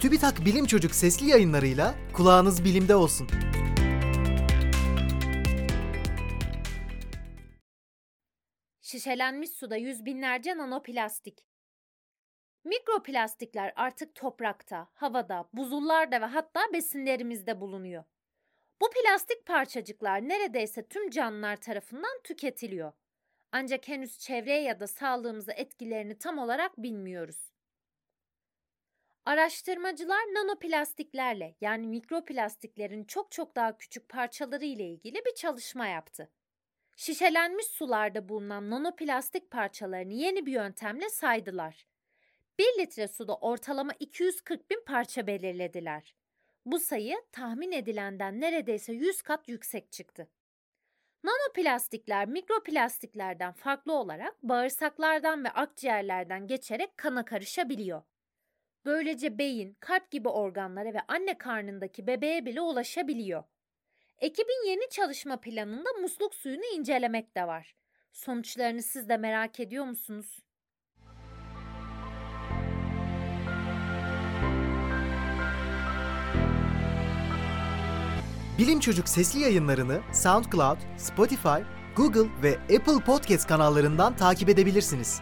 TÜBİTAK Bilim Çocuk sesli yayınlarıyla kulağınız bilimde olsun. Şişelenmiş suda yüz binlerce nanoplastik. Mikroplastikler artık toprakta, havada, buzullarda ve hatta besinlerimizde bulunuyor. Bu plastik parçacıklar neredeyse tüm canlılar tarafından tüketiliyor. Ancak henüz çevreye ya da sağlığımıza etkilerini tam olarak bilmiyoruz. Araştırmacılar nanoplastiklerle yani mikroplastiklerin çok çok daha küçük parçaları ile ilgili bir çalışma yaptı. Şişelenmiş sularda bulunan nanoplastik parçalarını yeni bir yöntemle saydılar. 1 litre suda ortalama 240 bin parça belirlediler. Bu sayı tahmin edilenden neredeyse 100 kat yüksek çıktı. Nanoplastikler mikroplastiklerden farklı olarak bağırsaklardan ve akciğerlerden geçerek kana karışabiliyor. Böylece beyin, kalp gibi organlara ve anne karnındaki bebeğe bile ulaşabiliyor. Ekibin yeni çalışma planında musluk suyunu incelemek de var. Sonuçlarını siz de merak ediyor musunuz? Bilim Çocuk sesli yayınlarını SoundCloud, Spotify, Google ve Apple Podcast kanallarından takip edebilirsiniz.